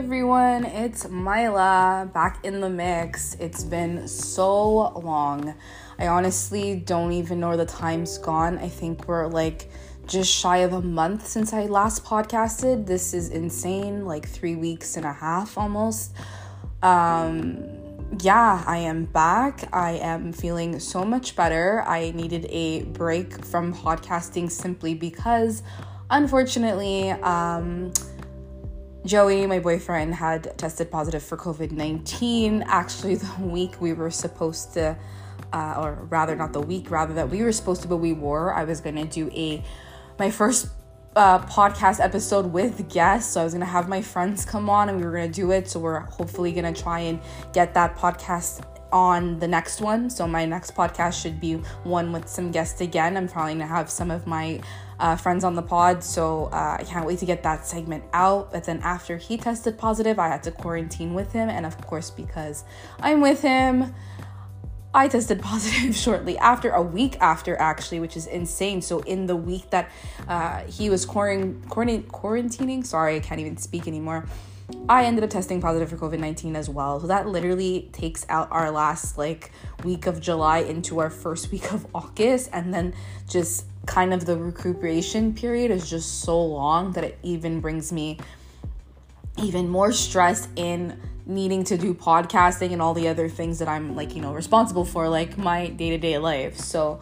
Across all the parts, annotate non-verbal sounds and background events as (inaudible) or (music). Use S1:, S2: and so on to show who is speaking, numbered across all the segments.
S1: everyone, it's Mylah back in the mix. It's been so long. I honestly don't even know the time's gone. I think we're like just shy of a month since I last podcasted. This is insane, like three weeks and a half almost. Um, yeah, I am back. I am feeling so much better. I needed a break from podcasting simply because, unfortunately, um, Joey, my boyfriend, had tested positive for COVID 19. Actually, the week we were supposed to, uh, or rather, not the week, rather, that we were supposed to, but we were. I was gonna do a, my first uh, podcast episode with guests. So I was gonna have my friends come on and we were gonna do it. So we're hopefully gonna try and get that podcast on the next one. So my next podcast should be one with some guests again. I'm probably gonna have some of my uh, friends on the pod. So uh, I can't wait to get that segment out. But then after he tested positive, I had to quarantine with him. And of course, because I'm with him, I tested (laughs) positive shortly after, a week after actually, which is insane. So in the week that uh, he was quarant- quarant- quarantining, sorry, I can't even speak anymore. I ended up testing positive for COVID 19 as well. So that literally takes out our last like week of July into our first week of August. And then just kind of the recuperation period is just so long that it even brings me even more stress in needing to do podcasting and all the other things that I'm like, you know, responsible for, like my day to day life. So,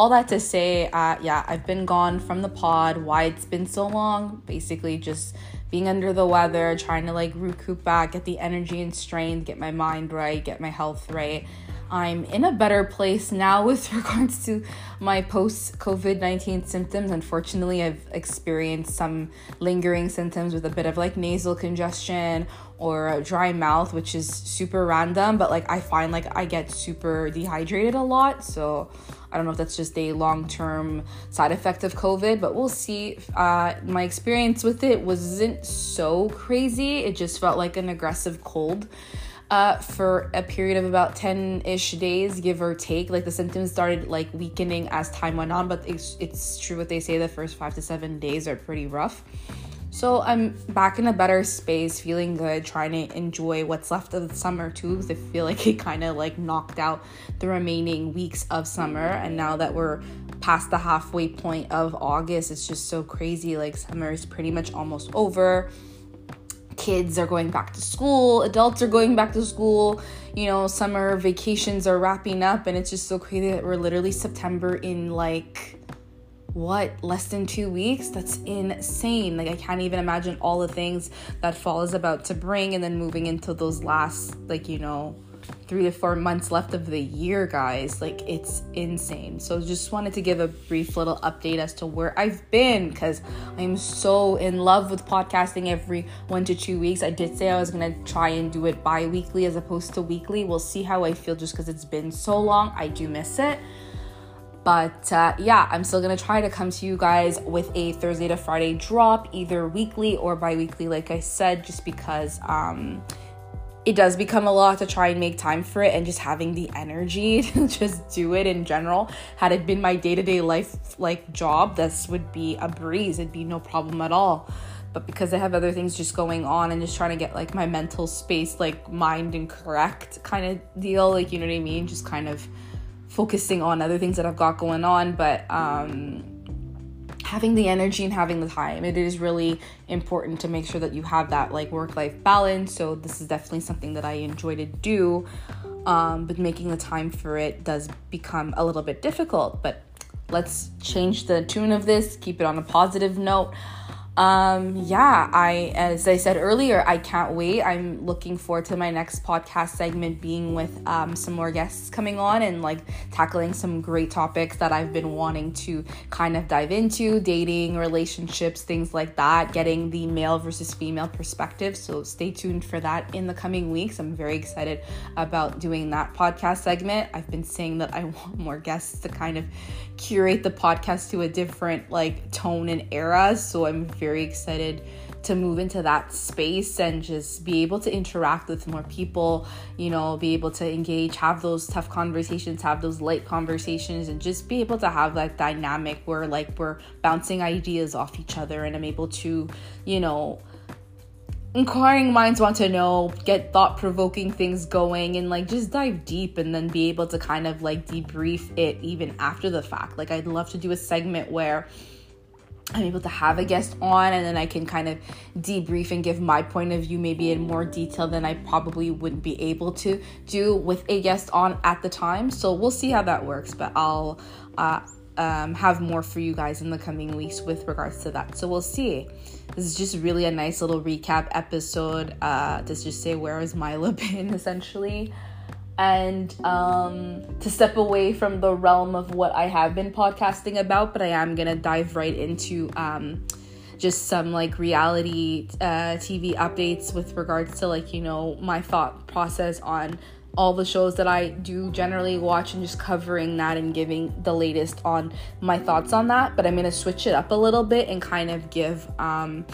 S1: all that to say, uh, yeah, I've been gone from the pod. Why it's been so long? Basically, just being under the weather, trying to like recoup back, get the energy and strength, get my mind right, get my health right. I'm in a better place now (laughs) with regards to my post COVID 19 symptoms. Unfortunately, I've experienced some lingering symptoms with a bit of like nasal congestion or a dry mouth, which is super random, but like I find like I get super dehydrated a lot. So I don't know if that's just a long term side effect of COVID, but we'll see. Uh, my experience with it wasn't so crazy, it just felt like an aggressive cold uh, for a period of about 10 ish days, give or take. Like the symptoms started like weakening as time went on, but it's, it's true what they say the first five to seven days are pretty rough. So I'm back in a better space, feeling good, trying to enjoy what's left of the summer too, I feel like it kind of like knocked out the remaining weeks of summer. And now that we're past the halfway point of August, it's just so crazy. Like summer is pretty much almost over kids are going back to school, adults are going back to school, you know, summer vacations are wrapping up, and it's just so crazy that we're literally September in like what less than two weeks? That's insane. Like i can't even imagine all the things that fall is about to bring and then moving into those last like you know three to four months left of the year, guys. Like, it's insane. So, just wanted to give a brief little update as to where I've been because I'm so in love with podcasting every one to two weeks. I did say I was going to try and do it bi weekly as opposed to weekly. We'll see how I feel just because it's been so long. I do miss it. But uh, yeah, I'm still gonna try to come to you guys with a Thursday to Friday drop, either weekly or bi weekly, like I said, just because. Um, it does become a lot to try and make time for it and just having the energy (laughs) to just do it in general. Had it been my day-to-day life like job this would be a breeze. It'd be no problem at all. But because i have other things just going on and just trying to get like my mental space like mind and correct kind of deal like you know what i mean? Just kind of focusing on other things that i've got going on. But um having the energy and having the time. It is really important to make sure that you have that like work life balance. So, this is definitely something that I enjoy to do. Um, but making the time for it does become a little bit difficult. But let's change the tune of this, keep it on a positive note um yeah i as i said earlier i can't wait. I'm looking forward to my next podcast segment being with um, some more guests coming on and like tackling some great topics that i've been wanting to kind of dive into dating relationships things like that getting the male versus female perspective. So stay tuned for that in the coming weeks. I'm very excited about doing that podcast segment. I've been saying that i (laughs) want more guests to kind of curate the podcast to a different like tone and era. So i'm very excited to move into that space and just be able to interact with more people, you know, be able to engage, have those tough conversations, have those light conversations, and just be able to have that dynamic where like we're bouncing ideas off each other and I'm able to, you know, inquiring minds want to know, get thought provoking things going, and like just dive deep and then be able to kind of like debrief it even after the fact. Like, I'd love to do a segment where I'm able to have a guest on and then I can kind of debrief and give my point of view maybe in more detail than I probably wouldn't be able to do with a guest on at the time. So we'll see how that works, but I'll uh, um, have more for you guys in the coming weeks with regards to that. So we'll see. This is just really a nice little recap episode uh, to just say where is Mylah (laughs) been essentially and um, to step away from the realm of what I have been podcasting about, but I am gonna dive right into um, just some like reality uh, TV updates with regards to like, you know, my thought process on all the shows that I do generally watch and just covering that and giving the latest on my thoughts on that. But I'm gonna switch it up a little bit and kind of give um,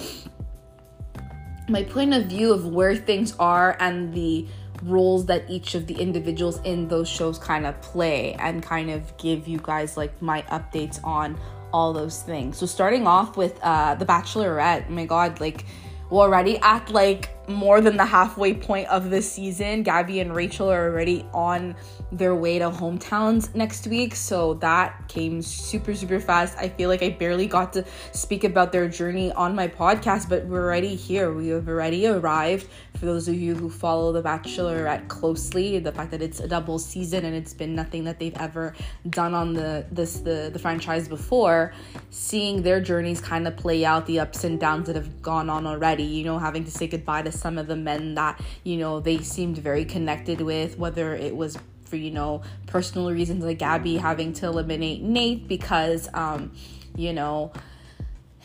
S1: my point of view of where things are and the roles that each of the individuals in those shows kind of play and kind of give you guys like my updates on all those things. So starting off with uh The Bachelorette, oh my god, like we're already at like more than the halfway point of this season. Gabby and Rachel are already on their way to hometowns next week. So that came super, super fast. I feel like I barely got to speak about their journey on my podcast, but we're already here. We have already arrived. For those of you who follow The Bachelorette closely, the fact that it's a double season and it's been nothing that they've ever done on the this the, the franchise before, seeing their journeys kind of play out, the ups and downs that have gone on already, you know, having to say goodbye to some of the men that, you know, they seemed very connected with, whether it was for you know personal reasons like Gabby having to eliminate Nate because um you know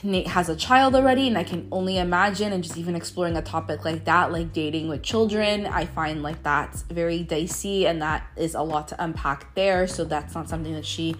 S1: Nate has a child already, and I can only imagine, and just even exploring a topic like that, like dating with children, I find like that's very dicey, and that is a lot to unpack there. So that's not something that she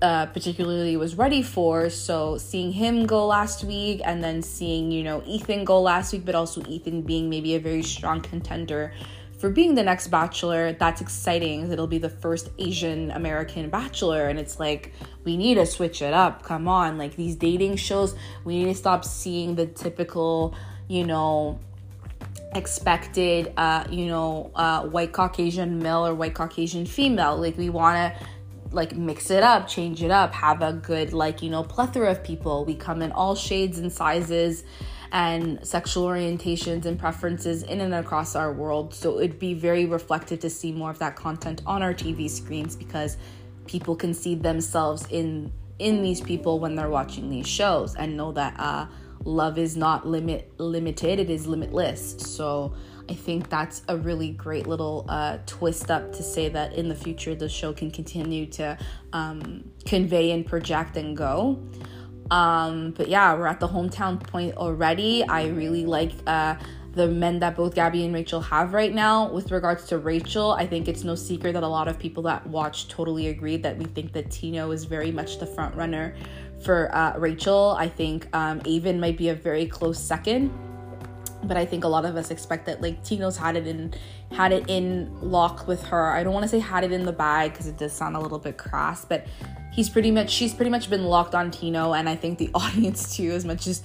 S1: uh, particularly was ready for. So seeing him go last week, and then seeing you know Ethan go last week, but also Ethan being maybe a very strong contender for being the next bachelor, that's exciting. It'll be the first Asian American bachelor. And it's like, we need to switch it up. Come on. Like these dating shows, we need to stop seeing the typical, you know, expected, uh, you know, uh, white Caucasian male or white Caucasian female. Like we want to like mix it up, change it up, have a good, like, you know, plethora of people. We come in all shades and sizes and sexual orientations and preferences in and across our world. So it'd be very reflective to see more of that content on our TV screens because people can see themselves in in these people when they're watching these shows and know that uh, love is not limit limited; it is limitless. So. I think that's a really great little uh, twist up to say that in the future the show can continue to um, convey and project and go. Um, but yeah, we're at the hometown point already. I really like uh, the men that both Gabby and Rachel have right now. With regards to Rachel, I think it's no secret that a lot of people that watch totally agree that we think that Tino is very much the front runner for uh, Rachel. I think um, Aven might be a very close second but I think a lot of us expect that like Tino's had it in had it in lock with her. I don't want to say had it in the bag because it does sound a little bit crass, but he's pretty much she's pretty much been locked on Tino and I think the (laughs) audience too as much as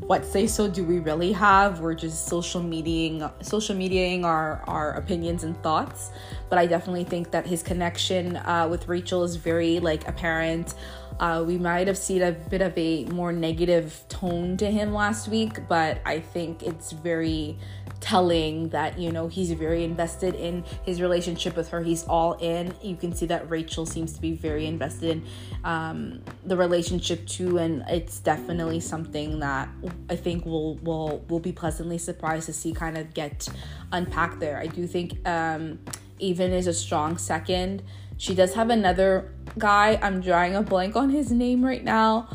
S1: what say so do we really have? We're just social mediaing social mediating our our opinions and thoughts. But I definitely think that his connection uh, with Rachel is very like apparent. Uh, we might have seen a bit of a more negative tone to him last week, but I think it's very telling that you know he's very invested in his relationship with her. He's all in. You can see that rachel seems to be very invested in um, the relationship too and it's definitely something that i think will will will be pleasantly surprised to see kind of get unpacked there i do think um, Aven is a strong second she does have another guy. I'm drawing a blank on his name right now.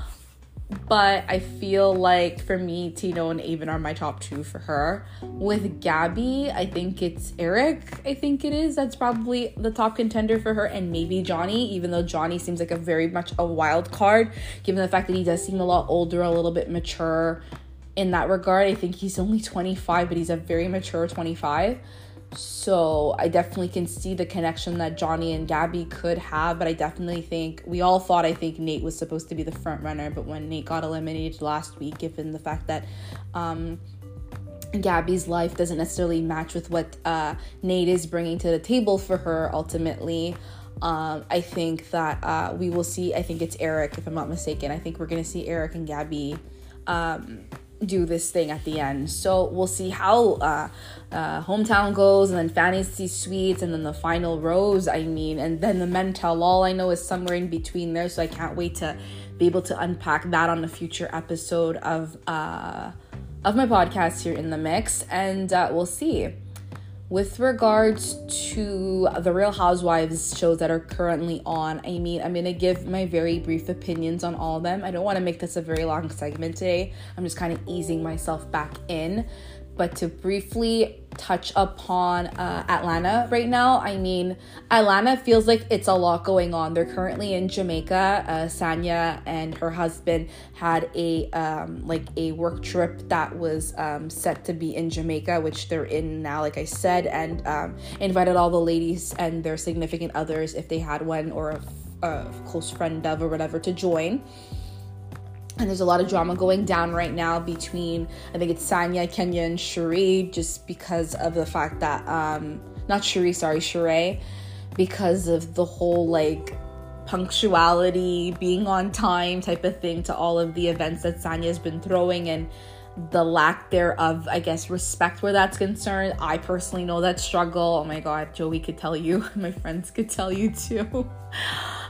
S1: But I feel like for me, Tino and Aven are my top two for her. With Gabby, I think it's Eric, I think it is. That's probably the top contender for her, and maybe Johnny, even though Johnny seems like a very much a wild card, given the fact that he does seem a lot older, a little bit mature in that regard. I think he's only 25, but he's a very mature 25. So I definitely can see the connection that Johnny and Gabby could have, but I definitely think we all thought I think Nate was supposed to be the front runner, but when Nate got eliminated last week, given the fact that um, Gabby's life doesn't necessarily match with what uh, Nate is bringing to the table for her ultimately. Um, I think that uh, we will see, I think it's Eric, if I'm not mistaken. I think we're to see Eric and Gabby um, do this thing at the end. So we'll see how uh, uh, hometown goes, and then fantasy suites, and then the final rose. I mean, and then the men tell all. I know is somewhere in between there, so I can't wait to be able to unpack that on a future episode of uh, of my podcast here in the mix, and uh, we'll see. With regards to the Real Housewives shows that are currently on, I mean, I'm gonna give my very brief opinions on all of them. I don't wanna make this a very long segment today. I'm just kind of easing myself back in. But to briefly touch upon uh, Atlanta right now, I mean, Atlanta feels like it's a lot going on. They're currently in Jamaica. Uh, Sanya and her husband had a um, like a work trip that was um, set to be in Jamaica, which they're in now, like I said, and um, invited all the ladies and their significant others if they had one or a, a close friend of or whatever to join and there's a lot of drama going down right now between I think it's Sanya, Kenya, and Sheree, just because of the fact that um not Sheree, sorry, Sheree, because of the whole like punctuality, being on time type of thing to all of the events that Sanya's been throwing and the lack thereof, I guess, respect where that's concerned. I personally know that struggle. Oh my god, Joey could tell you, (laughs) my friends could tell you too.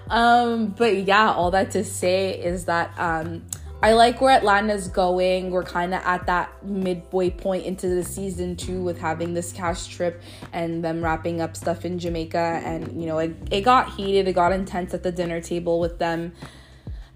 S1: Um, but yeah, all that to say is that um I like where Atlanta's going. We're kind of at that midway point into the season two with having this cash trip and them wrapping up stuff in Jamaica. And, you know, it, it got heated, it got intense at the dinner table with them.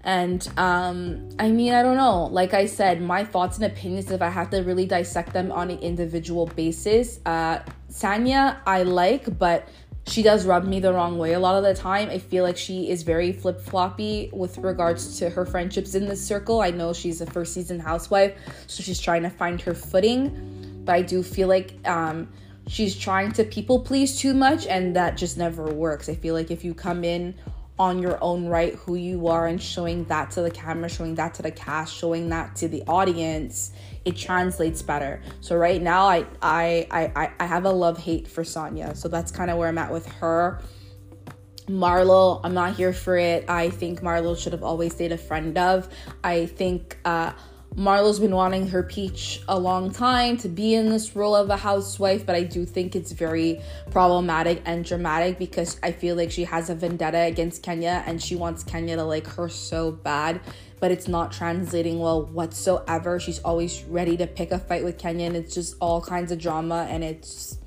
S1: And um, I mean, I don't know. Like I said, my thoughts and opinions, if I have to really dissect them on an individual basis, uh, Sanya, I like, but she does rub me the wrong way a lot of the time. I feel like she is very flip floppy with regards to her friendships in this circle. I know she's a first season housewife, so she's trying to find her footing, but I do feel like um, she's trying to people please too much, and that just never works. I feel like if you come in on your own right who you are and showing that to the camera, showing that to the cast, showing that to the audience, it translates better. So right now I I I I have a love hate for Sanya. So that's kind of where I'm at with her. Marlo, I'm not here for it. I think Marlo should have always stayed a friend of. I think uh Marlo's been wanting her peach a long time to be in this role of a housewife, but I do think it's very problematic and dramatic because I feel like she has a vendetta against Kenya and she wants Kenya to like her so bad, but it's not translating well whatsoever. She's always ready to pick a fight with Kenya and it's just all kinds of drama and it's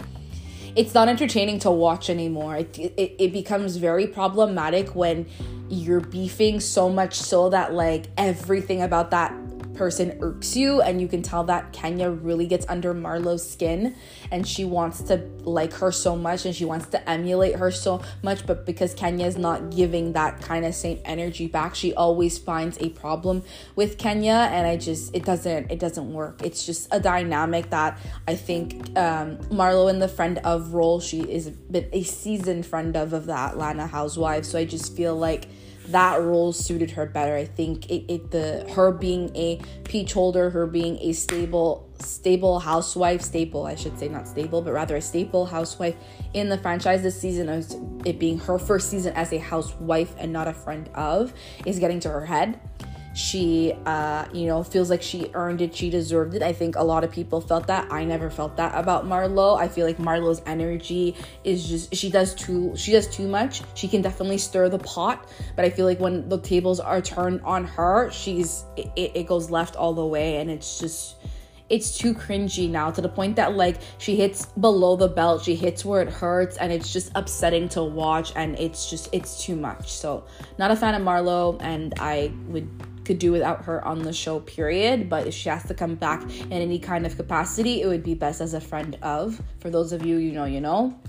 S1: it's not entertaining to watch anymore. It, it, it becomes very problematic when you're beefing so much so that like everything about that person irks you and you can tell that Kenya really gets under Marlo's skin and she wants to like her so much and she wants to emulate her so much but because Kenya is not giving that kind of same energy back she always finds a problem with Kenya and I just it doesn't it doesn't work. It's just a dynamic that I think um, Marlo in the friend of role she is a a seasoned friend of of the Atlanta housewives so I just feel like that role suited her better. I think it, it the her being a peach holder, her being a stable stable housewife, staple I should say, not stable, but rather a staple housewife in the franchise this season, as it being her first season as a housewife and not a friend of, is getting to her head she uh you know feels like she earned it she deserved it. I think a lot of people felt that. I never felt that about marlo. I feel like marlo's energy is just she does too she does too much. She can definitely stir the pot but i feel like when the tables are turned on her she's it, it goes left all the way and it's just it's too cringy now to the point that like she hits below the belt she hits where it hurts and it's just upsetting to watch and it's just it's too much. So not a fan of marlo and i would could do without her on the show, period. But if she has to come back in any kind of capacity, it would be best as a friend of. For those of you, you know, you know.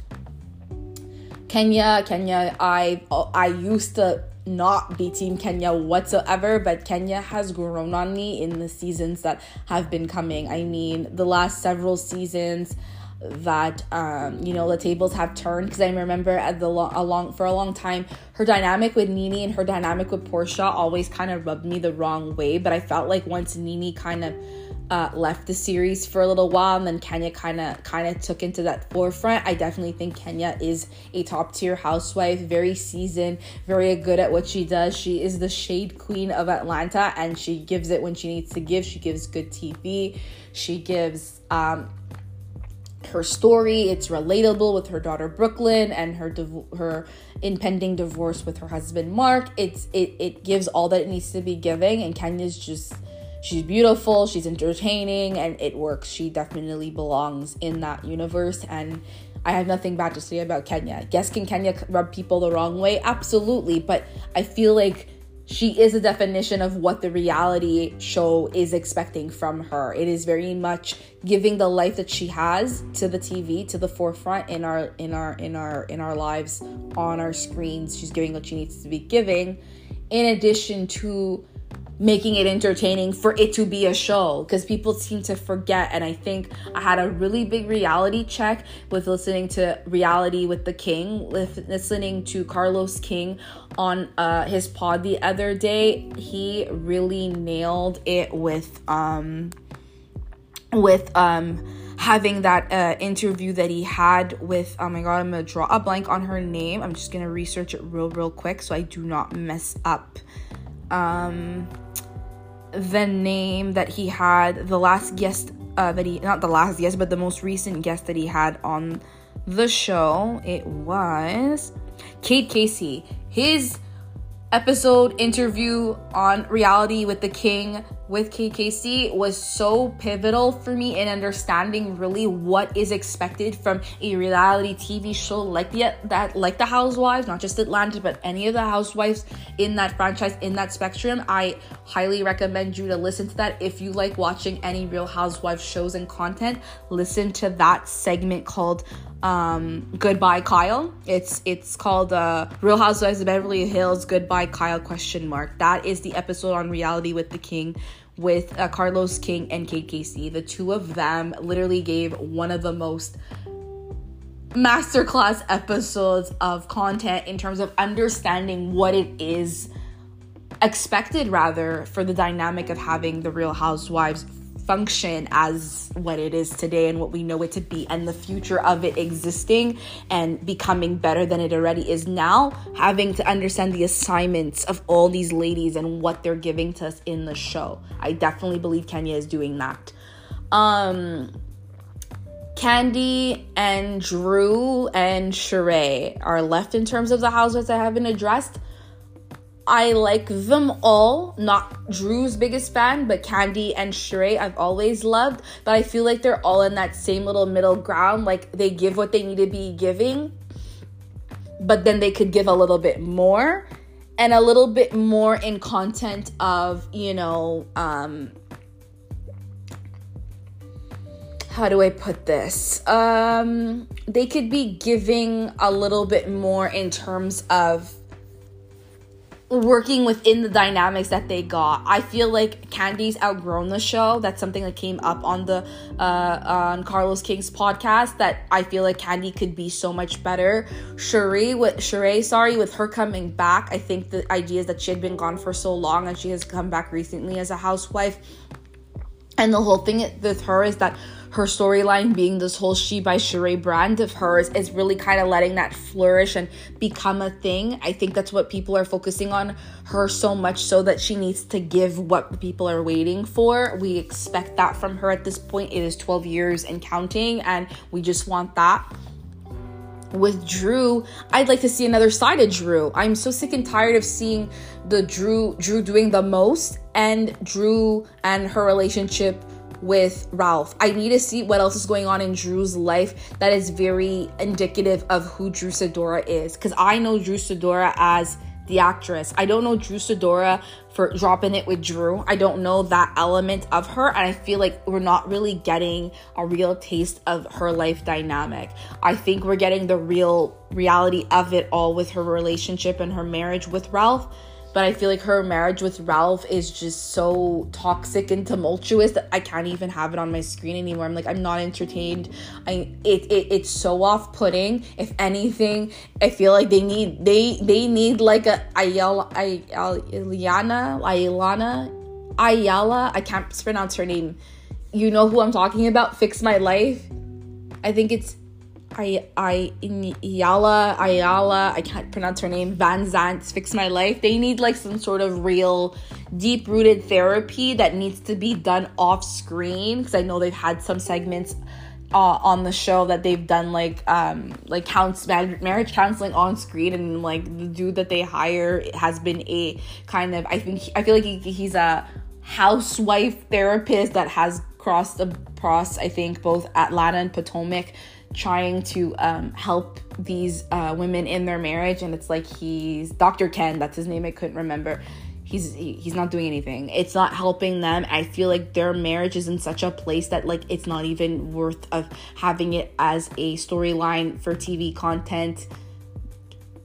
S1: Kenya, Kenya, I I used to not be team Kenya whatsoever, but Kenya has grown on me in the seasons that have been coming. I mean, the last several seasons that um, you know the tables have turned because I remember at the lo- along for a long time her dynamic with NeNe and her dynamic with Porsha always kind of rubbed me the wrong way. But I felt like once NeNe kind of uh, left the series for a little while, and then Kenya kind of kind of took into that forefront. I definitely think Kenya is a top tier housewife, very seasoned, very good at what she does. She is the shade queen of Atlanta, and she gives it when she needs to give. She gives good TV. She gives um, her story. It's relatable with her daughter Brooklyn and her div- her impending divorce with her husband Marc. It's it it gives all that it needs to be giving, and Kenya's just she's beautiful, she's entertaining, and it works. She definitely belongs in that universe. And I have nothing bad to say about Kenya. Yes, can Kenya rub people the wrong way? Absolutely. But I feel like she is a definition of what the reality show is expecting from her. It is very much giving the life that she has to the TV, to the forefront in our in our in our in our lives on our screens. She's giving what she needs to be giving in addition to making it entertaining for it to be a show. Because people seem to forget and i think i had a really big reality check with listening to reality with the king with listening to carlos king on uh, his pod the other day. He really nailed it with um with um having that uh, interview that he had with oh my god i'm gonna draw a blank on her name. I'm just gonna research it real real quick so i do not mess up um the name that he had the last guest uh, that he not the last guest but the most recent guest that he had on the show it was kate casey. His episode interview on reality with the king with KKC was so pivotal for me in understanding really what is expected from a reality TV show like the that like the Housewives, not just Atlanta, but any of the housewives in that franchise in that spectrum. I highly recommend you to listen to that if you like watching any Real Housewives shows and content. Listen to that segment called um, Goodbye Kyle. It's it's called uh, Real Housewives of Beverly Hills Goodbye Kyle question mark. That is the episode on reality with the king with uh, Carlos King and Kate Casey. The two of them literally gave one of the most masterclass episodes of content in terms of understanding what it is expected rather for the dynamic of having the real housewives function as what it is today and what we know it to be and the future of it existing and becoming better than it already is now. Having to understand the assignments of all these ladies and what they're giving to us in the show. I definitely believe kenya is doing that. Um Kandi and Drew and Sheree are left in terms of the housewives I haven't addressed. I like them all. Not Drew's biggest fan, but Kandi and Sheree I've always loved. But I feel like they're all in that same little middle ground. Like they give what they need to be giving, but then they could give a little bit more and a little bit more in content of, you know, um, how do I put this? Um, they could be giving a little bit more in terms of working within the dynamics that they got. I feel like Kandi's outgrown the show. That's something that came up on the uh, on Carlos King's podcast. That I feel like Kandi could be so much better. Sheree with Sheree, sorry, with her coming back, I think the idea is that she had been gone for so long and she has come back recently as a housewife. And the whole thing with her is that her storyline being this whole She by Sheree brand of hers is really kind of letting that flourish and become a thing. I think that's what people are focusing on her so much so that she needs to give what people are waiting for. We expect that from her at this point. It is 12 years and counting, and we just want that with Drew, I'd like to see another side of Drew. I'm so sick and tired of seeing the Drew Drew doing the most and Drew and her relationship with Ralph. I need to see what else is going on in Drew's life that is very indicative of who Drew Sidora is. Because I know Drew Sidora as the actress. I don't know Drew Sidora for dropping it with Drew. I don't know that element of her. And I feel like we're not really getting a real taste of her life dynamic. I think we're getting the real reality of it all with her relationship and her marriage with Ralph but I feel like her marriage with Ralph is just so toxic and tumultuous that I can't even have it on my screen anymore. I'm like, I'm not entertained. I it, it it's so off putting. If anything, I feel like they need they they need like a Ayala Ayala Ayala Ayala I can't pronounce her name you know who I'm talking about? Fix My Life. I think it's I I Yala Ayala. I can't pronounce her name. Vanzant. Fix My Life. They need like some sort of real deep rooted therapy that needs to be done off screen because I know they've had some segments uh, on the show that they've done like um like counts marriage counseling on screen and like the dude that they hire has been a kind of I think I feel like he, he's a housewife therapist that has crossed across I think both Atlanta and Potomac trying to um, help these uh, women in their marriage and it's like he's Dr. Ken that's his name I couldn't remember. He's he, he's not doing anything. It's not helping them. I feel like their marriage is in such a place that like it's not even worth of having it as a storyline for tv content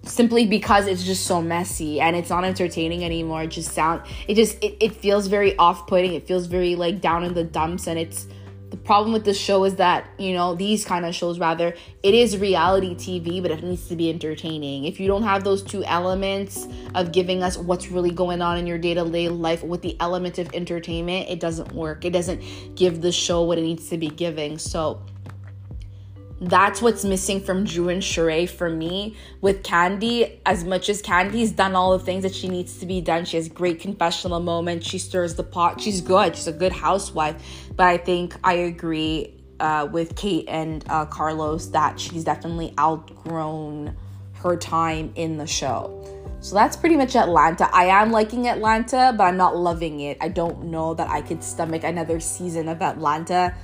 S1: simply because it's just so messy and it's not entertaining anymore. It just sound it just it, it feels very off-putting. It feels very like down in the dumps and it's the problem with this show is that you know these kind of shows rather it is reality tv but it needs to be entertaining. If you don't have those two elements of giving us what's really going on in your day-to-day life with the element of entertainment it doesn't work. It doesn't give the show what it needs to be giving. So that's what's missing from Drew and Sheree for me. With Kandi, as much as Kandi's done all the things that she needs to be done, she has great confessional moments. She stirs the pot. She's good. She's a good housewife. But I think I agree uh, with Kate and uh, Carlos that she's definitely outgrown her time in the show. So that's pretty much Atlanta. I am liking Atlanta, but I'm not loving it. I don't know that I could stomach another season of Atlanta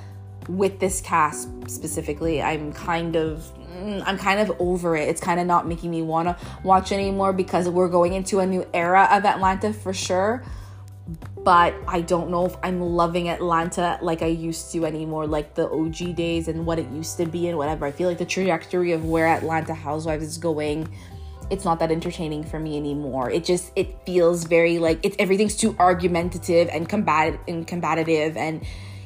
S1: with this cast specifically, I'm kind of mm, I'm kind of over it. It's kind of not making me want to watch anymore because we're going into a new era of Atlanta for sure. But I don't know if I'm loving Atlanta like I used to anymore, like the OG days and what it used to be and whatever. I feel like the trajectory of where Atlanta Housewives is going it's not that entertaining for me anymore. It just it feels very like it's everything's too argumentative and combative and combative and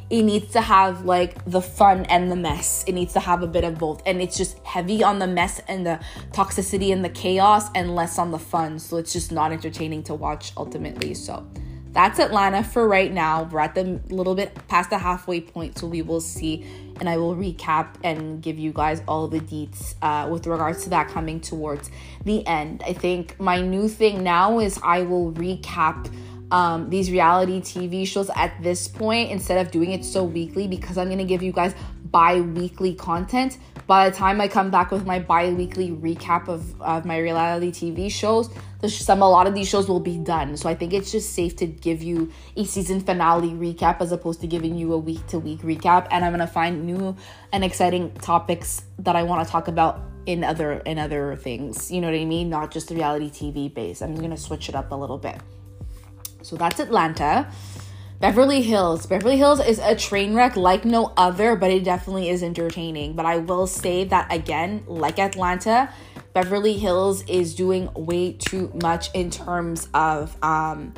S1: it needs to have like the fun and the mess. It needs to have a bit of both. And it's just heavy on the mess and the toxicity and the chaos and less on the fun. So it's just not entertaining to watch ultimately. So that's Atlanta for right now. We're at the little bit past the halfway point, so we will see. And I will recap and give you guys all the deets uh, with regards to that coming towards the end. I think my new thing now is I will recap um, these reality TV shows at this point instead of doing it so weekly because I'm gonna give you guys bi weekly content. By the time I come back with my bi weekly recap of, of my reality TV shows, some a lot of these shows will be done. So I think it's just safe to give you a season finale recap as opposed to giving you a week to week recap. And I'm gonna find new and exciting topics that I want to talk about in other in other things. You know what I mean? Not just the reality TV base. I'm gonna switch it up a little bit. So that's Atlanta. Beverly Hills. Beverly Hills is a train wreck like no other, but it definitely is entertaining. But I will say that again, like Atlanta, Beverly Hills is doing way too much in terms of um,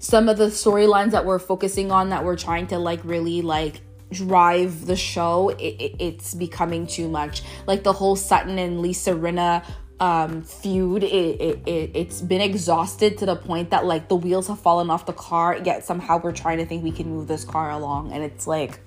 S1: some of the storylines that we're focusing on that we're trying to like really like drive the show. It, it, it's becoming too much. Like the whole Sutton and Lisa Rinna um, feud it, it, it it's been exhausted to the point that like the wheels have fallen off the car yet somehow we're trying to think we can move this car along and it's like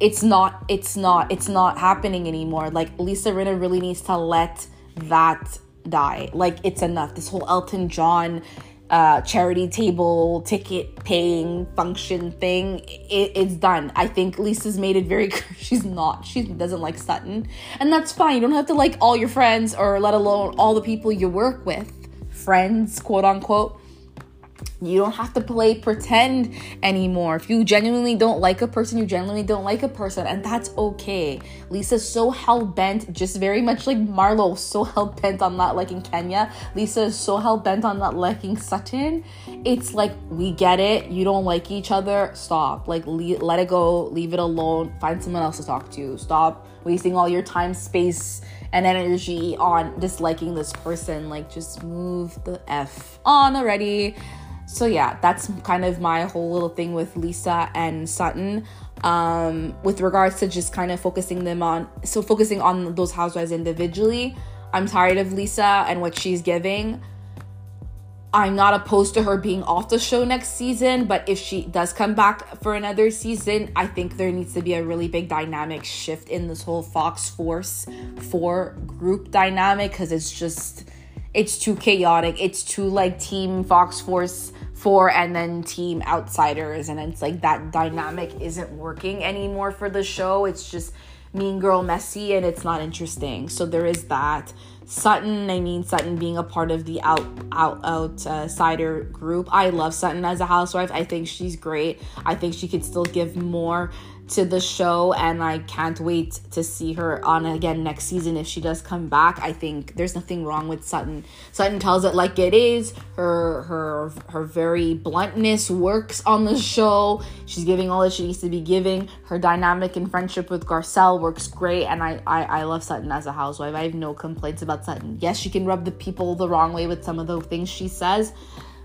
S1: it's not it's not it's not happening anymore. Like lisa rinna really needs to let that die. Like it's enough. This whole elton john uh, charity table ticket paying function thing it, it's done. I think lisa's made it very (laughs) clear she's not. She doesn't like sutton. And that's fine. You don't have to like all your friends or let alone all the people you work with. Friends quote unquote you don't have to play pretend anymore. If you genuinely don't like a person, you genuinely don't like a person, and that's okay. Lisa's so hell bent, just very much like Marlo, so hell bent on not liking Kenya. Lisa is so hell bent on not liking Sutton. It's like, we get it. You don't like each other. Stop. Like, le- let it go. Leave it alone. Find someone else to talk to. Stop wasting all your time, space, and energy on disliking this person. Like, just move the F on already so yeah that's kind of my whole little thing with lisa and sutton. Um, with regards to just kind of focusing them on so focusing on those housewives individually i'm tired of lisa and what she's giving. I'm not opposed to her being off the show next season, but if she does come back for another season, I think there needs to be a really big dynamic shift in this whole Fox Force 4 group dynamic because it's just it's too chaotic. It's too like team Fox Force 4 and then team outsiders and it's like that dynamic isn't working anymore for the show. It's just mean girl messy and it's not interesting. So there is that. Sutton, I mean Sutton being a part of the out out outsider uh, group. I love Sutton as a housewife. I think she's great. I think she could still give more to the show and I can't wait to see her on again next season if she does come back. I think there's nothing wrong with Sutton. Sutton tells it like it is. Her her her very bluntness works on the show. She's giving all that she needs to be giving. Her dynamic and friendship with Garcelle works great and I, I I love Sutton as a housewife. I have no complaints about Sutton. Yes, she can rub the people the wrong way with some of the things she says,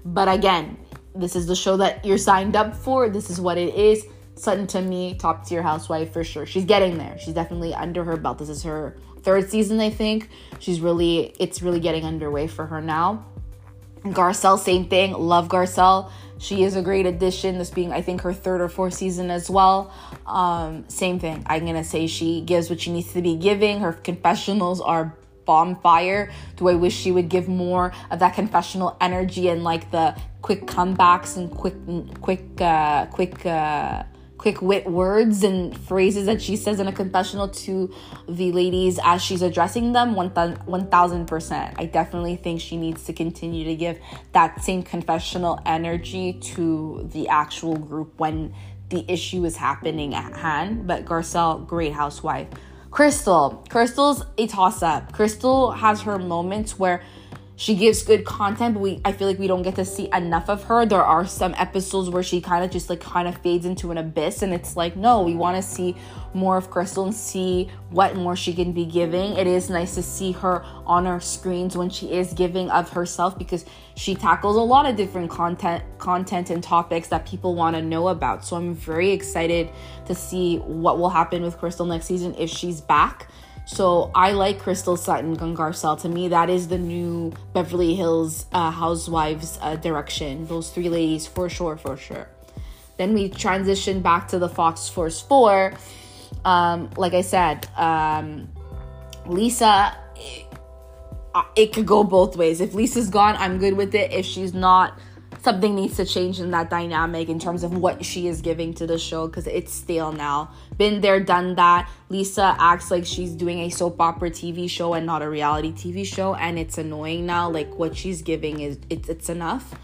S1: but again, this is the show that you're signed up for. This is what it is Sutton to me, top tier housewife for sure. She's getting there. She's definitely under her belt. This is her third season, I think. She's really, it's really getting underway for her now. Garcelle, same thing. Love Garcelle. She is a great addition. This being, I think, her third or fourth season as well. Um, same thing. I'm gonna say she gives what she needs to be giving. Her confessionals are bomb fire. Do I wish she would give more of that confessional energy and like the quick comebacks and quick, quick, uh, quick. Uh, quick wit words and phrases that she says in a confessional to the ladies as she's addressing them 1000%. I definitely think she needs to continue to give that same confessional energy to the actual group when the issue is happening at hand. But Garcelle, great housewife. Crystal, Crystal's a toss up. Crystal has her moments where she gives good content but we i feel like we don't get to see enough of her. There are some episodes where she kind of just like kind of fades into an abyss and it's like no we want to see more of crystal and see what more she can be giving. It is nice to see her on our screens when she is giving of herself because she tackles a lot of different content content and topics that people want to know about. So i'm very excited to see what will happen with crystal next season if she's back so I like Crystal Sutton Garcelle. To me, that is the new Beverly Hills uh, Housewives uh, direction. Those three ladies, for sure, for sure. Then we transition back to the Fox Force 4. Um, like I said, um, Lisa, it, it could go both ways. If Lisa's gone, I'm good with it. If she's not, something needs to change in that dynamic in terms of what she is giving to the show because it's stale now. Been there, done that. Lisa acts like she's doing a soap opera TV show and not a reality TV show, and it's annoying now. Like what she's giving is it's it's enough.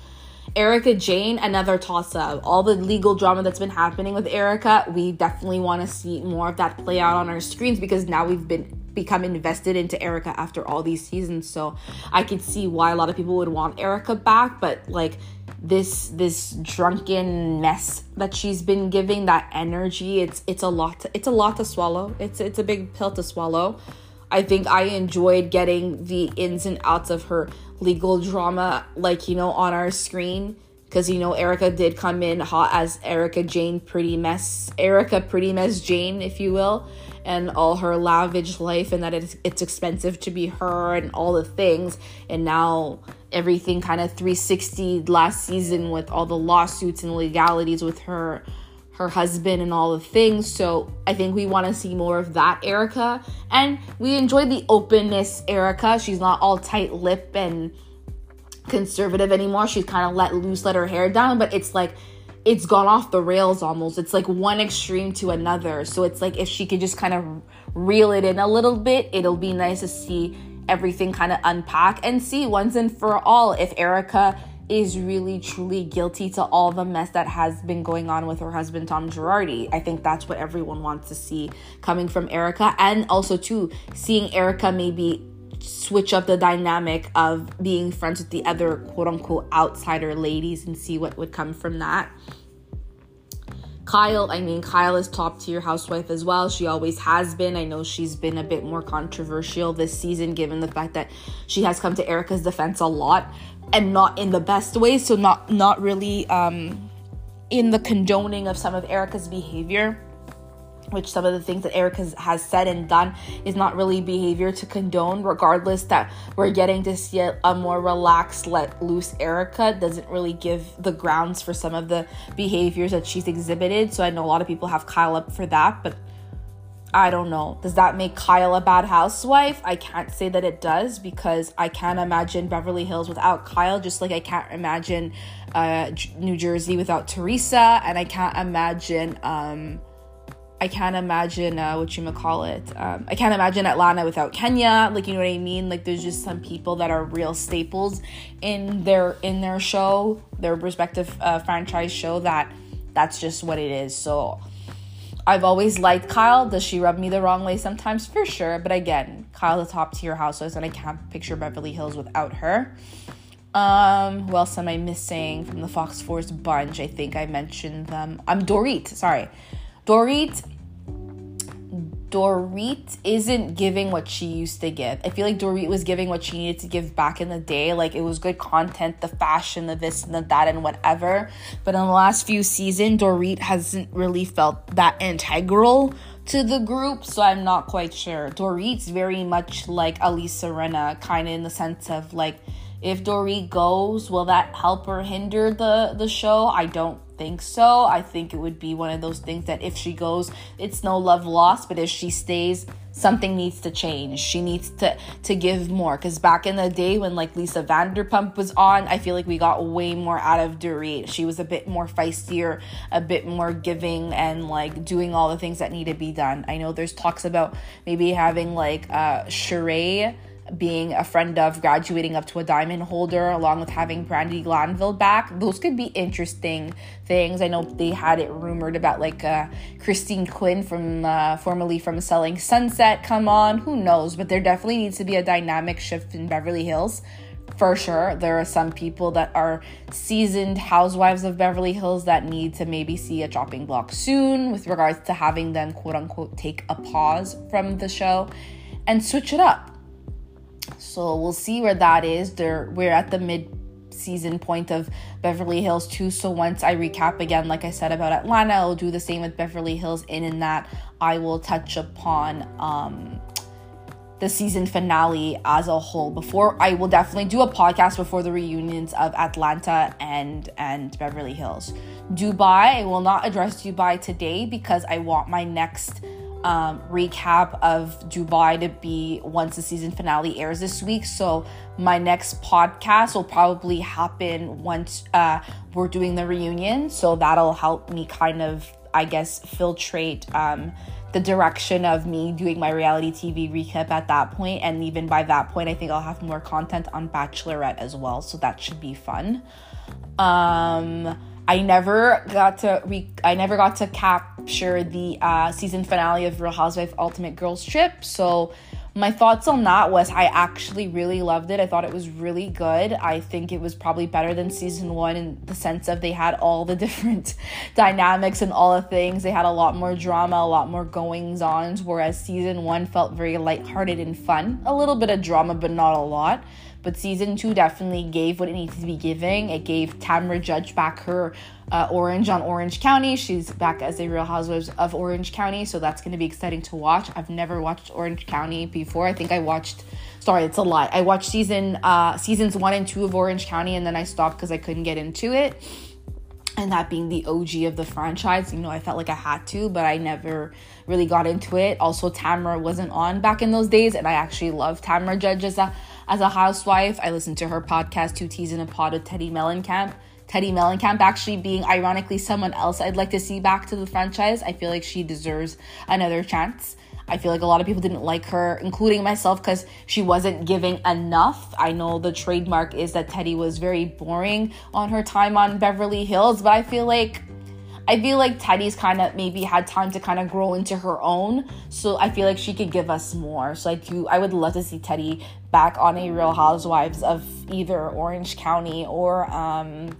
S1: Erika Jayne, another toss up. All the legal drama that's been happening with Erika, we definitely want to see more of that play out on our screens because now we've been become invested into Erika after all these seasons. So I could see why a lot of people would want Erika back, but like this this drunken mess that she's been giving that energy it's it's a lot to, it's a lot to swallow it's it's a big pill to swallow i think i enjoyed getting the ins and outs of her legal drama like you know on our screen. Because you know Erika did come in hot as Erika Jayne pretty mess Erika pretty mess jane if you will and all her lavish life and that it's, it's expensive to be her and all the things. And now everything kind of 360 last season with all the lawsuits and legalities with her her husband and all the things. So I think we want to see more of that Erika. And we enjoy the openness Erika. She's not all tight lip and conservative anymore. She's kind of let loose, let her hair down, but it's like it's gone off the rails almost. It's like one extreme to another. So it's like if she could just kind of reel it in a little bit, it'll be nice to see everything kind of unpack and see once and for all if Erika is really truly guilty to all the mess that has been going on with her husband Tom Girardi. I think that's what everyone wants to see coming from Erika and also too seeing Erika maybe switch up the dynamic of being friends with the other quote unquote outsider ladies and see what would come from that. Kyle, I mean, Kyle is top tier housewife as well. She always has been. I know she's been a bit more controversial this season, given the fact that she has come to Erika's defense a lot and not in the best way. So not not really um, in the condoning of some of Erika's behavior. Which some of the things that Eric has, has said and done is not really behavior to condone, regardless that we're getting to see a, more relaxed, let loose Erika doesn't really give the grounds for some of the behaviors that she's exhibited. So I know a lot of people have Kyle up for that, but I don't know. Does that make Kyle a bad housewife? I can't say that it does because I can't imagine Beverly Hills without Kyle, just like I can't imagine uh, New Jersey without Teresa, and I can't imagine. Um, I can't imagine uh, what you call it. Um, I can't imagine Atlanta without Kenya. Like you know what I mean. Like there's just some people that are real staples in their in their show, their respective uh, franchise show. That that's just what it is. So I've always liked Kyle. Does she rub me the wrong way sometimes? For sure. But again, Kyle's a top tier housewife, and I can't picture Beverly Hills without her. Um, who else am I missing from the Fox Force bunch? I think I mentioned them. I'm Dorit. Sorry. Dorit Dorit isn't giving what she used to give. I feel like Dorit was giving what she needed to give back in the day. Like it was good content, the fashion, the this and the that and whatever. But in the last few seasons, Dorit hasn't really felt that integral to the group, so I'm not quite sure. Dorit's very much like Elisa Rinna, kind of in the sense of like if Dorit goes, will that help or hinder the the show? I don't think so. I think it would be one of those things that if she goes, it's no love lost, but if she stays, something needs to change. She needs to to give more cuz back in the day when like Lisa Vanderpump was on, I feel like we got way more out of Dorit. She was a bit more feistier, a bit more giving and like doing all the things that need to be done. I know there's talks about maybe having like uh Sheree being a friend of graduating up to a diamond holder along with having Brandi Glanville back. Those could be interesting things. I know they had it rumored about like uh, Christine Quinn from uh, formerly from Selling Sunset come on. Who knows? But there definitely needs to be a dynamic shift in Beverly Hills. For sure, there are some people that are seasoned housewives of Beverly Hills that need to maybe see a chopping block soon with regards to having them quote unquote take a pause from the show and switch it up so we'll see where that is. There we're at the mid season point of Beverly Hills 2. So once I recap again, like I said about Atlanta, I'll do the same with Beverly Hills in in that I will touch upon um the season finale as a whole before I will definitely do a podcast before the reunions of Atlanta and and Beverly Hills. Dubai, I will not address Dubai today because I want my next um, recap of Dubai to be once the season finale airs this week. So my next podcast will probably happen once uh, we're doing the reunion. So that'll help me kind of, I guess, filtrate um, the direction of me doing my reality TV recap at that point. And even by that point, I think I'll have more content on Bachelorette as well. So that should be fun. Um, I never got to re- I never got to capture the uh, season finale of Real Housewife Ultimate Girls Trip. So my thoughts on that was I actually really loved it. I thought it was really good. I think it was probably better than season one in the sense of they had all the (laughs) different dynamics and all the things. They had a lot more drama, a lot more goings on, whereas season one felt very lighthearted and fun. A little bit of drama, but not a lot. But season two definitely gave what it needs to be giving. It gave Tamra Judge back her uh, Orange on Orange County. She's back as a Real Housewives of Orange County, so that's going to be exciting to watch. I've never watched Orange County before. I think I watched. Sorry, it's a lie. I watched season uh, seasons one and two of Orange County, and then I stopped because I couldn't get into it. And that being the OG of the franchise, you know, I felt like I had to, but I never really got into it. Also, Tamra wasn't on back in those days, and I actually love Tamra Judge as a as a housewife. I listened to her podcast, Two Teas in a Pod with Teddi Mellencamp. Teddi Mellencamp actually being ironically someone else I'd like to see back to the franchise. I feel like she deserves another chance. I feel like a lot of people didn't like her, including myself, because she wasn't giving enough. I know the trademark is that Teddi was very boring on her time on Beverly Hills, but I feel like I feel like Teddi's kind of maybe had time to kind of grow into her own. So I feel like she could give us more. So I do I would love to see Teddi back on a Real Housewives of either Orange County or um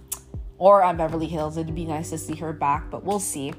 S1: or on Beverly Hills. It'd be nice to see her back, but we'll see.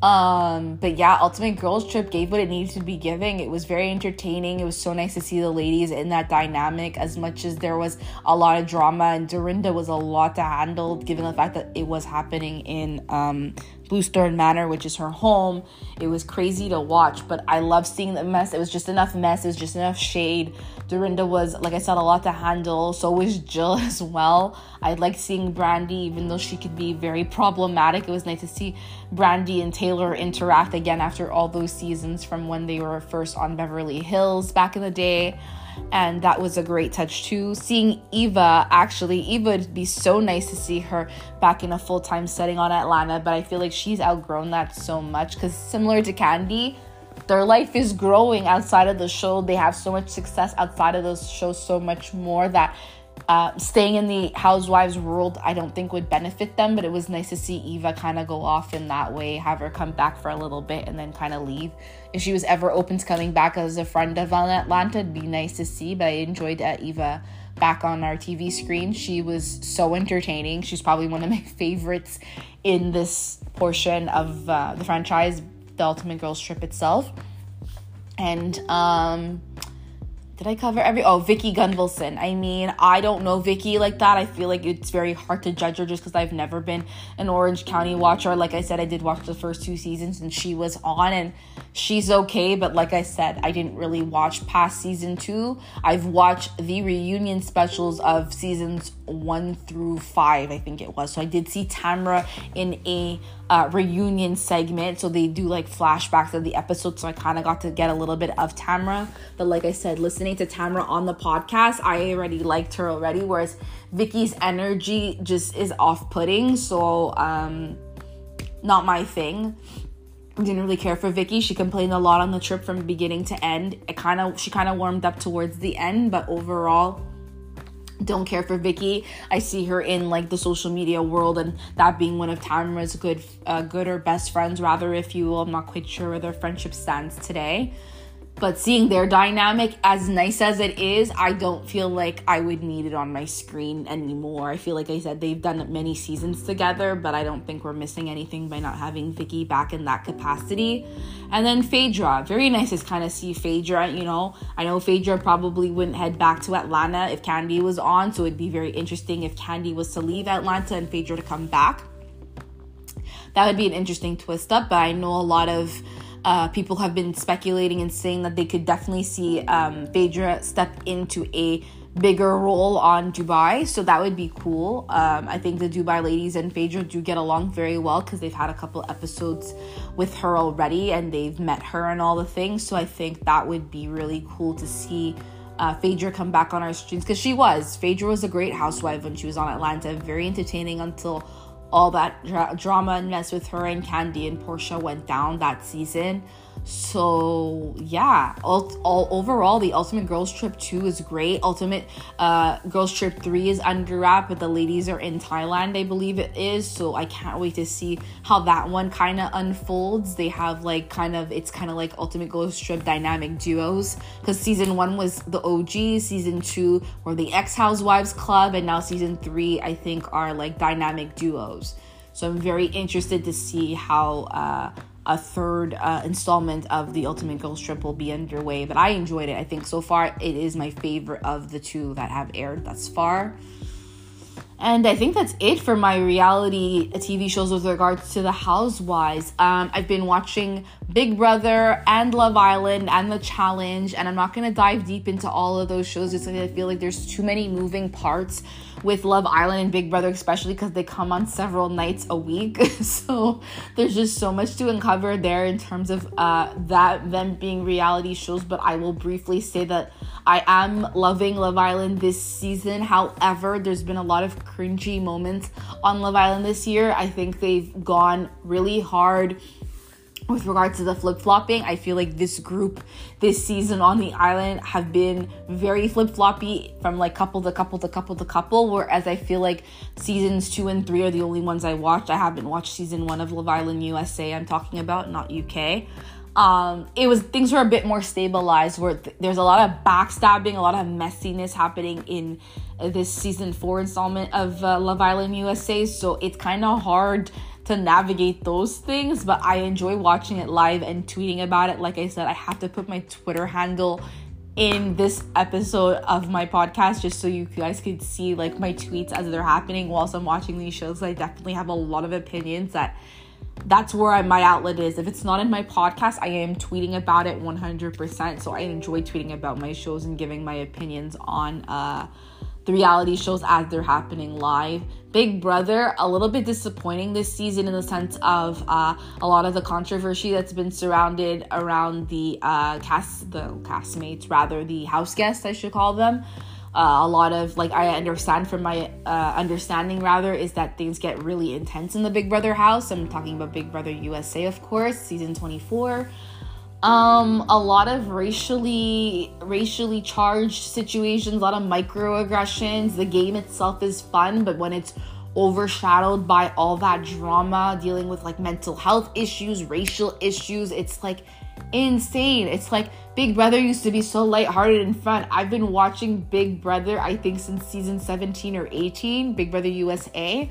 S1: Um, but yeah, Ultimate Girls Trip gave what it needed to be giving. It was very entertaining. It was so nice to see the ladies in that dynamic as much as there was a lot of drama and Dorinda was a lot to handle given the fact that it was happening in um Bluestone Manor, which is her home. It was crazy to watch, but I love seeing the mess. It was just enough mess, it was just enough shade. Dorinda was, like I said, a lot to handle. So was Jill (laughs) as well. I like seeing Brandi, even though she could be very problematic. It was nice to see Brandi and Taylor interact again after all those seasons from when they were first on Beverly Hills back in the day and that was a great touch too. Seeing Eva, actually, Eva would be so nice to see her back in a full time setting on Atlanta, but I feel like she's outgrown that so much because similar to Kandi, their life is growing outside of the show. They have so much success outside of those shows, so much more that uh, staying in the housewives world, I don't think would benefit them, but it was nice to see Eva kind of go off in that way, have her come back for a little bit and then kind of leave. If she was ever open to coming back as a friend of Atlanta, it'd be nice to see, but I enjoyed uh, Eva back on our TV screen. She was so entertaining. She's probably one of my (laughs) favorites in this portion of uh, the franchise, the Ultimate Girls Trip itself. And um, did I cover every? Oh, Vicki Gunvalson. I mean, I don't know Vicki like that. I feel like it's very hard to judge her just because I've never been an Orange County watcher. Like I said, I did watch the first two seasons and she was on and she's okay. But like I said, I didn't really watch past season two. I've watched the reunion specials of seasons one through five, I think it was. So I did see Tamra in a uh, reunion segment. So they do like flashbacks of the episode. So I kind of got to get a little bit of Tamra. But like I said, listening to Tamra on the podcast, I already liked her already. Whereas Vicki's energy just is off putting. So, um, not my thing. Didn't really care for Vicky. She complained a lot on the trip from beginning to end. It kind of she kind of warmed up towards the end, but overall, don't care for Vicki. I see her in like the social media world, and that being one of Tamra's good, uh, good or best friends, rather, if you will. I'm not quite sure where their friendship stands today. But seeing their dynamic, as nice as it is, I don't feel like I would need it on my screen anymore. I feel like I said they've done many seasons together, but I don't think we're missing anything by not having Vicki back in that capacity. And then Phaedra, very nice to kind of see Phaedra. You know, I know Phaedra probably wouldn't head back to Atlanta if Kandi was on, so it'd be very interesting if Kandi was to leave Atlanta and Phaedra to come back. That would be an interesting twist up, but I know a lot of uh, people have been speculating and saying that they could definitely see um, Phaedra step into a bigger role on Dubai, so that would be cool. Um, I think the Dubai ladies and Phaedra do get along very well because they've had a couple episodes with her already and they've met her and all the things. So I think that would be really cool to see uh, Phaedra come back on our streams because she was. Phaedra was a great housewife when she was on Atlanta, very entertaining until all that dra- drama and mess with her and Kandi and Porsha went down that season. So yeah, all, all overall, the Ultimate Girls Trip two is great. Ultimate uh, Girls Trip three is under wrap, but the ladies are in Thailand, I believe it is. So I can't wait to see how that one kind of unfolds. They have like kind of it's kind of like Ultimate Girls Trip dynamic duos because season one was the OG, season two were the Ex Housewives Club, and now season three I think are like dynamic duos. So I'm very interested to see how. Uh, a third uh, installment of the Ultimate Girls Trip will be underway. But I enjoyed it. I think so far it is my favorite of the two that have aired thus far. And I think that's it for my reality TV shows with regards to the Housewives. Um, I've been watching Big Brother and Love Island and The Challenge, and I'm not gonna dive deep into all of those shows just because I feel like there's too many moving parts with Love Island and Big Brother, especially because they come on several nights a week. (laughs) so there's just so much to uncover there in terms of uh, that them being reality shows. But I will briefly say that I am loving Love Island this season. However, there's been a lot of cringy moments on Love Island this year. I think they've gone really hard with regards to the flip flopping, I feel like this group this season on the island have been very flip floppy from like couple to couple to couple to couple. Whereas I feel like seasons two and three are the only ones I watched. I haven't watched season one of Love Island USA. I'm talking about, not UK. Um, it was things were a bit more stabilized. Where th- there's a lot of backstabbing, a lot of messiness happening in this season four installment of uh, Love Island USA. So it's kind of hard to navigate those things, but I enjoy watching it live and tweeting about it. Like I said, I have to put my Twitter handle in this episode of my podcast just so you guys could see like my tweets as they're happening whilst I'm watching these shows. I definitely have a lot of opinions that that's where my outlet is. If it's not in my podcast, I am tweeting about it 100%. So I enjoy tweeting about my shows and giving my opinions on uh, the reality shows as they're happening live. Big Brother, a little bit disappointing this season in the sense of uh, a lot of the controversy that's been surrounded around the uh, cast, the castmates, rather the house guests, I should call them. Uh, a lot of like I understand from my uh, understanding rather is that things get really intense in the Big Brother house. I'm talking about Big Brother USA, of course, season 24 um a lot of racially racially charged situations a lot of microaggressions. The game itself is fun but when it's overshadowed by all that drama dealing with like mental health issues racial issues it's like insane. It's like big brother used to be so lighthearted and fun. I've been watching big brother i think since season 17 or 18 big brother usa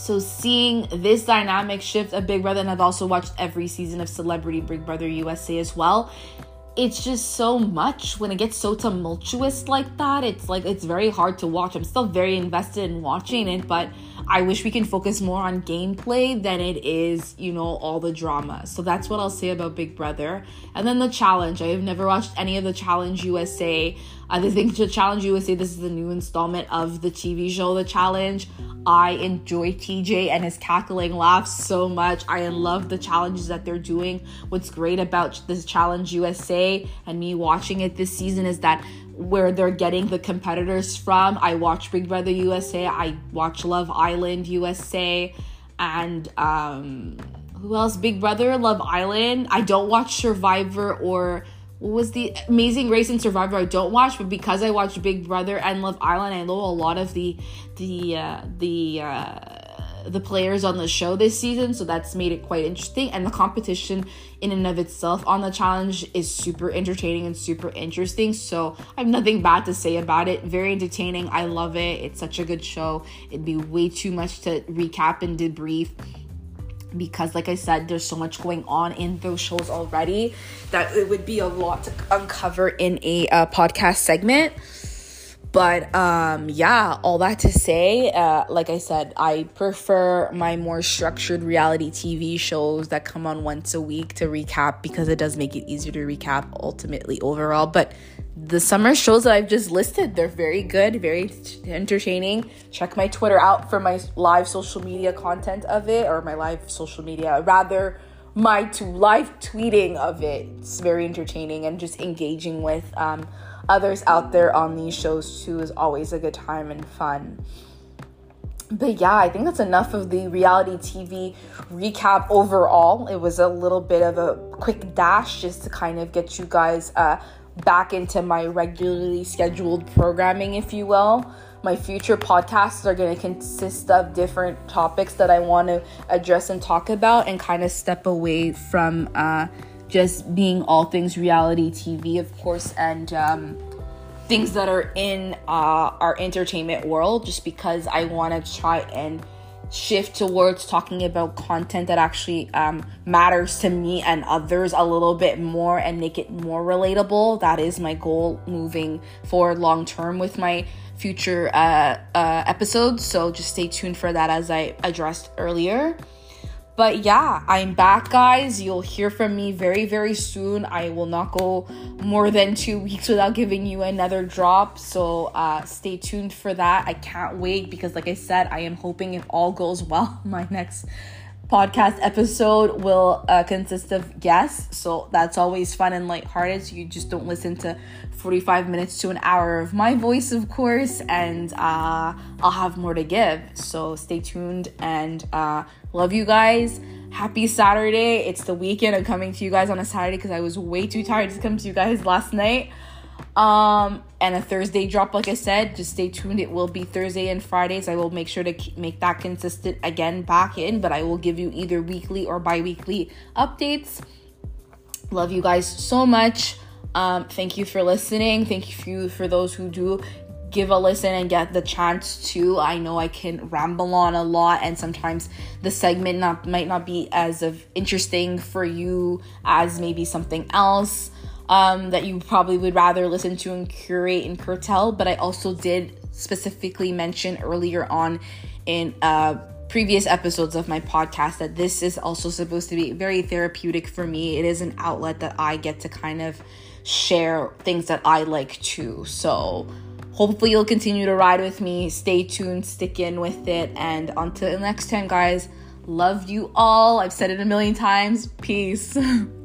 S1: so seeing this dynamic shift of Big Brother, and I've also watched every season of Celebrity Big Brother USA as well. It's just so much when it gets so tumultuous like that. It's like it's very hard to watch. I'm still very invested in watching it, but I wish we can focus more on gameplay than it is, you know, all the drama. So that's what I'll say about Big Brother. And then the challenge. I have never watched any of the Challenge USA. I think the Challenge USA, this is the new installment of the TV show, The Challenge. I enjoy TJ and his cackling laughs so much. I love the challenges that they're doing. What's great about this Challenge USA and me watching it this season is that where they're getting the competitors from. I watch Big Brother USA, I watch Love Island USA, and um, who else? Big Brother, Love Island. I don't watch Survivor or what was the Amazing Race and Survivor. I don't watch, but because I watch Big Brother and Love Island, I know a lot of the the uh, the. Uh, the players on the show this season, so that's made it quite interesting. And the competition in and of itself on the challenge is super entertaining and super interesting. So I have nothing bad to say about it. Very entertaining. I love it. It's such a good show. It'd be way too much to recap and debrief because like i said there's so much going on in those shows already that it would be a lot to uncover in a uh, podcast segment but um, yeah, all that to say, uh, like I said, I prefer my more structured reality TV shows that come on once a week to recap because it does make it easier to recap ultimately overall. But the summer shows that I've just listed, they're very good, very entertaining. Check my Twitter out for my live social media content of it, or my live social media, rather my to live tweeting of it. It's very entertaining and just engaging with. Um, others out there on these shows too is always a good time and fun. But yeah, I think that's enough of the reality TV recap overall. It was a little bit of a quick dash just to kind of get you guys uh, back into my regularly scheduled programming, if you will. My future podcasts are going to consist of different topics that I want to address and talk about and kind of step away from. Uh, just being all things reality TV, of course, and um, things that are in uh, our entertainment world, just because I want to try and shift towards talking about content that actually um, matters to me and others a little bit more and make it more relatable. That is my goal moving forward long term with my future uh, uh, episodes. So just stay tuned for that as I addressed earlier. But yeah, I'm back, guys. You'll hear from me very, very soon. I will not go more than two weeks without giving you another drop. So uh, stay tuned for that. I can't wait because, like I said, I am hoping if all goes well, (laughs) my next podcast episode will uh, consist of guests. So that's always fun and lighthearted. So you just don't listen to 45 minutes to an hour of my voice, of course, and uh, I'll have more to give. So stay tuned and uh, love you guys. Happy Saturday. It's the weekend. I'm coming to you guys on a Saturday because I was way too tired to come to you guys last night. Um, and a Thursday drop, like I said, just stay tuned. It will be Thursday and Fridays. I will make sure to make that consistent again back in, but I will give you either weekly or bi weekly updates. Love you guys so much. Um, thank you for listening. Thank you for those who do give a listen and get the chance to. I know I can ramble on a lot and sometimes the segment not might not be as of interesting for you as maybe something else um, that you probably would rather listen to and curate and curtail. But I also did specifically mention earlier on in uh, previous episodes of my podcast that this is also supposed to be very therapeutic for me. It is an outlet that I get to kind of share things that I like too. So, hopefully, you'll continue to ride with me. Stay tuned, stick in with it. And until next time, guys, love you all. I've said it a million times. Peace. (laughs)